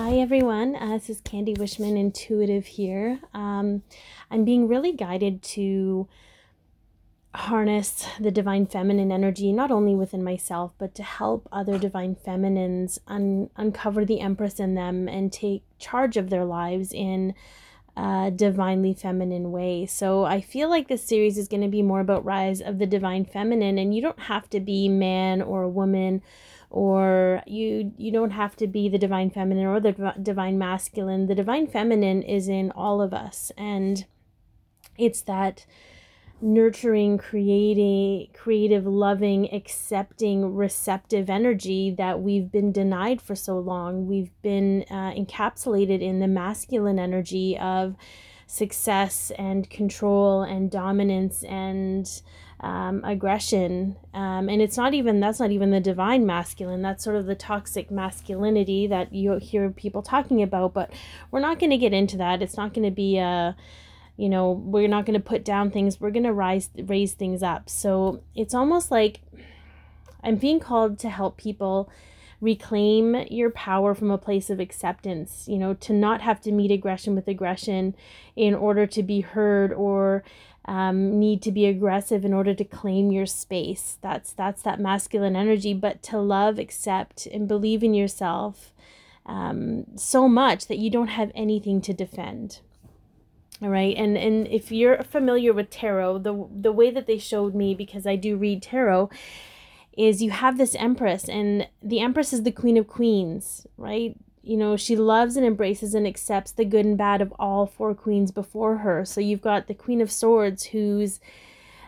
Hi everyone, uh, this is Candy Wishman Intuitive here. Um, I'm being really guided to harness the divine feminine energy, not only within myself, but to help other divine feminines un- uncover the Empress in them and take charge of their lives in a divinely feminine way. So I feel like this series is going to be more about rise of the divine feminine, and you don't have to be man or woman or you you don't have to be the divine feminine or the divine masculine. The divine feminine is in all of us and it's that nurturing creating creative loving accepting receptive energy that we've been denied for so long. We've been uh, encapsulated in the masculine energy of success and control and dominance and um, aggression. Um, and it's not even, that's not even the divine masculine. That's sort of the toxic masculinity that you hear people talking about. But we're not going to get into that. It's not going to be a, you know, we're not going to put down things. We're going to rise, raise things up. So it's almost like I'm being called to help people reclaim your power from a place of acceptance, you know, to not have to meet aggression with aggression in order to be heard or um, need to be aggressive in order to claim your space. That's that's that masculine energy. But to love, accept, and believe in yourself um, so much that you don't have anything to defend. All right, and and if you're familiar with tarot, the the way that they showed me because I do read tarot is you have this empress and the empress is the queen of queens right you know, she loves and embraces and accepts the good and bad of all four queens before her. So you've got the Queen of Swords who's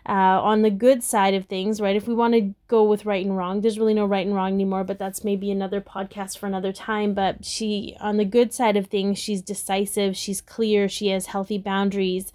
uh, on the good side of things, right? If we want to go with right and wrong, there's really no right and wrong anymore, but that's maybe another podcast for another time. But she, on the good side of things, she's decisive, she's clear, she has healthy boundaries.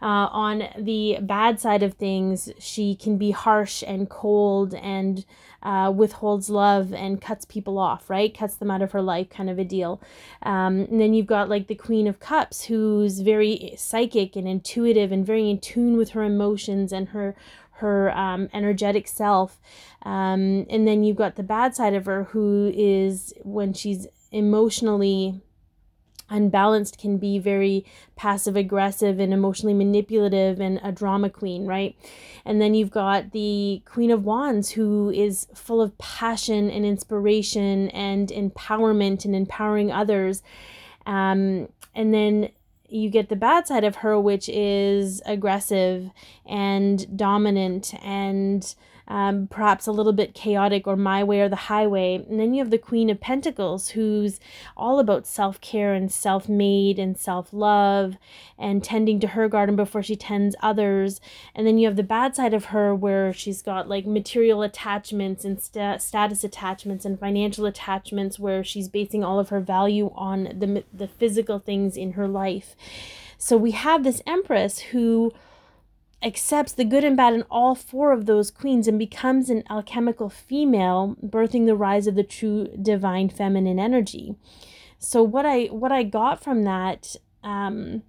Uh, on the bad side of things, she can be harsh and cold and uh, withholds love and cuts people off, right? Cuts them out of her life, kind of a deal. Um, and then you've got like the Queen of Cups, who's very psychic and intuitive and very in tune with her emotions and her her um, energetic self. Um, and then you've got the bad side of her, who is when she's emotionally unbalanced can be very passive aggressive and emotionally manipulative and a drama queen, right? And then you've got the Queen of Wands who is full of passion and inspiration and empowerment and empowering others. Um, and then you get the bad side of her, which is aggressive and dominant and um, perhaps a little bit chaotic or my way or the highway. And then you have the Queen of Pentacles, who's all about self care and self made and self love and tending to her garden before she tends others. And then you have the bad side of her, where she's got like material attachments and st- status attachments and financial attachments, where she's basing all of her value on the, the physical things in her life. So we have this Empress who accepts the good and bad in all four of those queens and becomes an alchemical female birthing the rise of the true divine feminine energy. So what i what i got from that um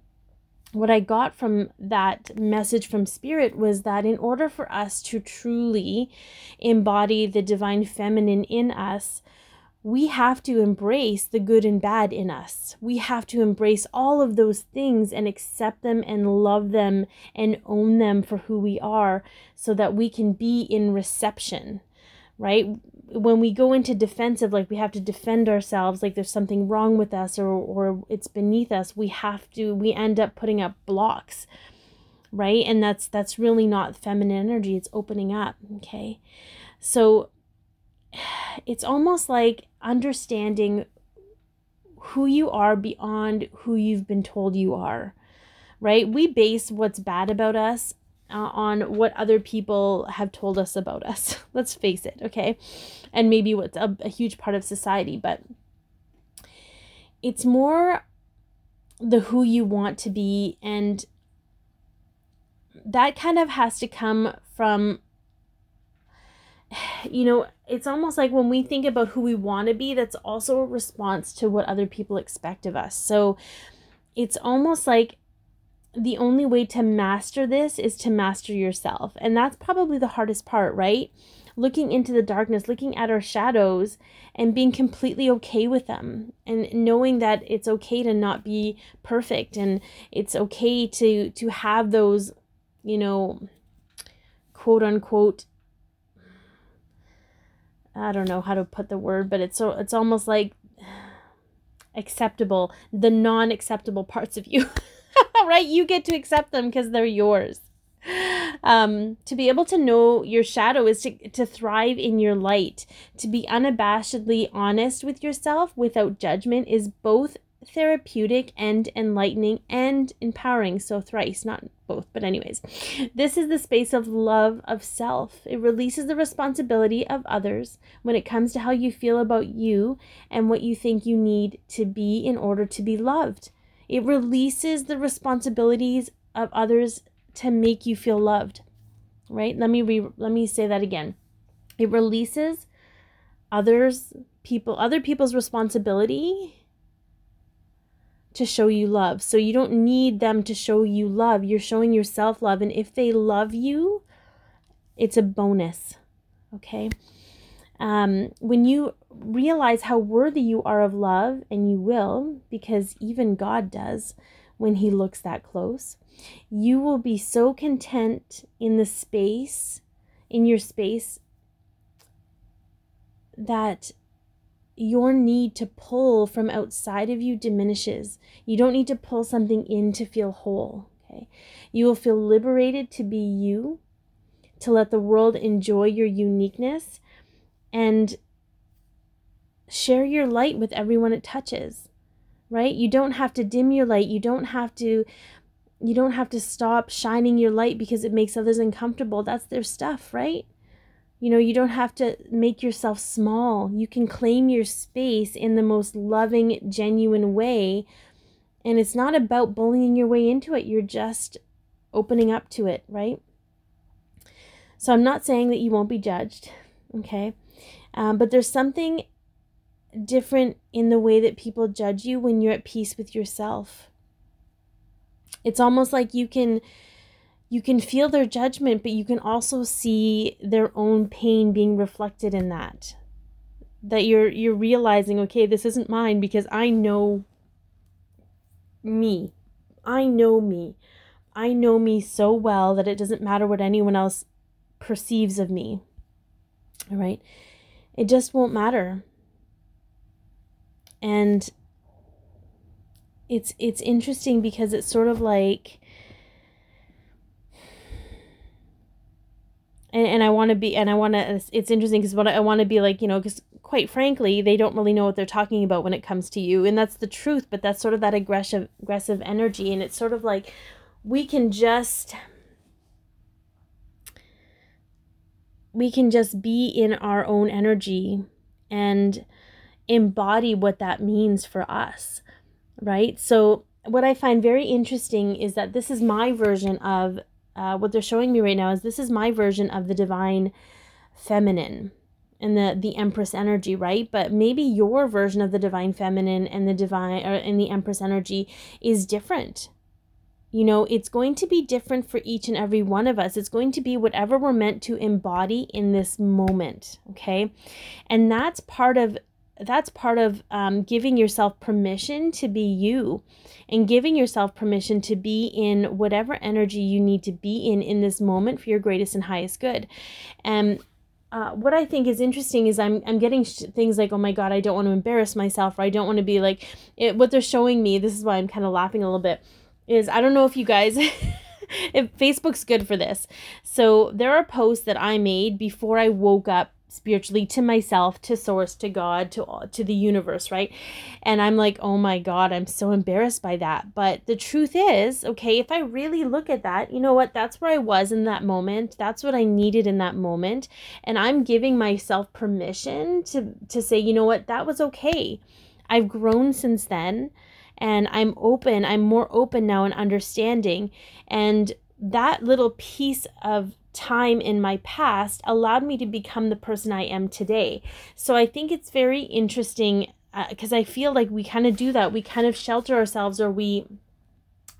what i got from that message from spirit was that in order for us to truly embody the divine feminine in us we have to embrace the good and bad in us. We have to embrace all of those things and accept them and love them and own them for who we are so that we can be in reception, right? When we go into defensive, like we have to defend ourselves, like there's something wrong with us or, or it's beneath us, we have to, we end up putting up blocks right and that's that's really not feminine energy it's opening up okay so it's almost like understanding who you are beyond who you've been told you are, right? We base what's bad about us uh, on what other people have told us about us. Let's face it, okay? And maybe what's a, a huge part of society, but it's more the who you want to be and that kind of has to come from you know, it's almost like when we think about who we want to be, that's also a response to what other people expect of us. So it's almost like the only way to master this is to master yourself. And that's probably the hardest part, right? looking into the darkness, looking at our shadows and being completely okay with them and knowing that it's okay to not be perfect and it's okay to to have those, you know, quote unquote I don't know how to put the word, but it's so it's almost like acceptable, the non-acceptable parts of you. right? You get to accept them because they're yours. Um, to be able to know your shadow is to, to thrive in your light. To be unabashedly honest with yourself without judgment is both therapeutic and enlightening and empowering. So, thrice, not both, but, anyways, this is the space of love of self. It releases the responsibility of others when it comes to how you feel about you and what you think you need to be in order to be loved. It releases the responsibilities of others to make you feel loved. Right? Let me re- let me say that again. It releases others people other people's responsibility to show you love. So you don't need them to show you love. You're showing yourself love and if they love you, it's a bonus. Okay? Um, when you realize how worthy you are of love, and you will, because even God does when He looks that close, you will be so content in the space, in your space, that your need to pull from outside of you diminishes. You don't need to pull something in to feel whole. Okay. You will feel liberated to be you, to let the world enjoy your uniqueness, and share your light with everyone it touches right you don't have to dim your light you don't have to you don't have to stop shining your light because it makes others uncomfortable that's their stuff right you know you don't have to make yourself small. You can claim your space in the most loving genuine way. And it's not about bullying your way into it. You're just opening up to it right? So i'm not saying that you won't be judged okay? Um, but there's something different in the way that people judge you when you're at peace with yourself. It's almost like you can you can feel their judgment, but you can also see their own pain being reflected in that. That you're you're realizing, okay, this isn't mine because I know me. I know me. I know me so well that it doesn't matter what anyone else perceives of me. All right? It just won't matter and it's it's interesting because it's sort of like and, and I want to be and I want to it's interesting because what I want to be like you know because quite frankly they don't really know what they're talking about when it comes to you and that's the truth but that's sort of that aggressive aggressive energy and it's sort of like we can just we can just be in our own energy and embody what that means for us, right? So, what I find very interesting is that this is my version of uh, what they're showing me right now is this is my version of the divine feminine and the the empress energy right? But maybe your version of the divine feminine and the divine or in the empress energy is different. You know it's going to be different for each and every one of us. It's going to be whatever we're meant to embody in this moment okay? And that's part of that's part of um, giving yourself permission to be you and giving yourself permission to be in whatever energy you need to be in in this moment for your greatest and highest good. And uh, what I think is interesting is I'm I'm getting sh- things like oh my god I don't want to embarrass myself or I don't want to be like it, what they're showing me this is why I'm kind of laughing a little bit is I don't know if you guys if Facebook's good for this. So there are posts that I made before I woke up spiritually to myself to source to god to to the universe right? And i'm like oh my god i'm so embarrassed by that. But the truth is okay if i really look at that you know what? That's where i was in that moment. That's what i needed in that moment. And i'm giving myself permission to to say you know what? That was okay. I've grown since then and i'm open. I'm more open now and understanding. And that little piece of time in my past allowed me to become the person I am today. So I think it's very interesting because uh, I feel like we kind of do that. We kind of shelter ourselves or we,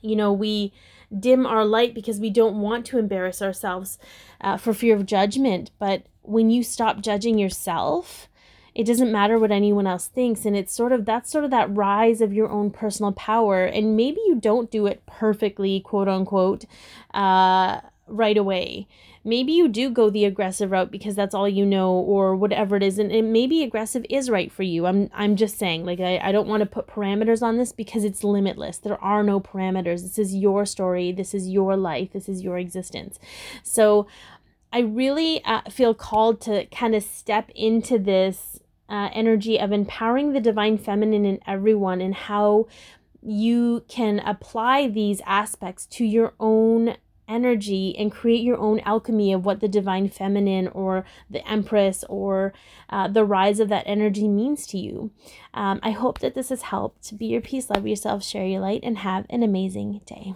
you know, we dim our light because we don't want to embarrass ourselves uh, for fear of judgment. But when you stop judging yourself, it doesn't matter what anyone else thinks and it's sort of that's sort of that rise of your own personal power and maybe you don't do it perfectly quote unquote uh, right away. Maybe you do go the aggressive route because that's all you know or whatever it is and, and maybe aggressive is right for you. I'm i'm just saying like i, I don't want to put parameters on this because it's limitless. There are no parameters. This is your story. This is your life. This is your existence. So i really uh, feel called to kind of step into this uh, energy of empowering the divine feminine in everyone and how you can apply these aspects to your own energy and create your own alchemy of what the divine feminine or the empress or uh, the rise of that energy means to you. Um, I hope that this has helped. Be your peace, love yourself, share your light, and have an amazing day.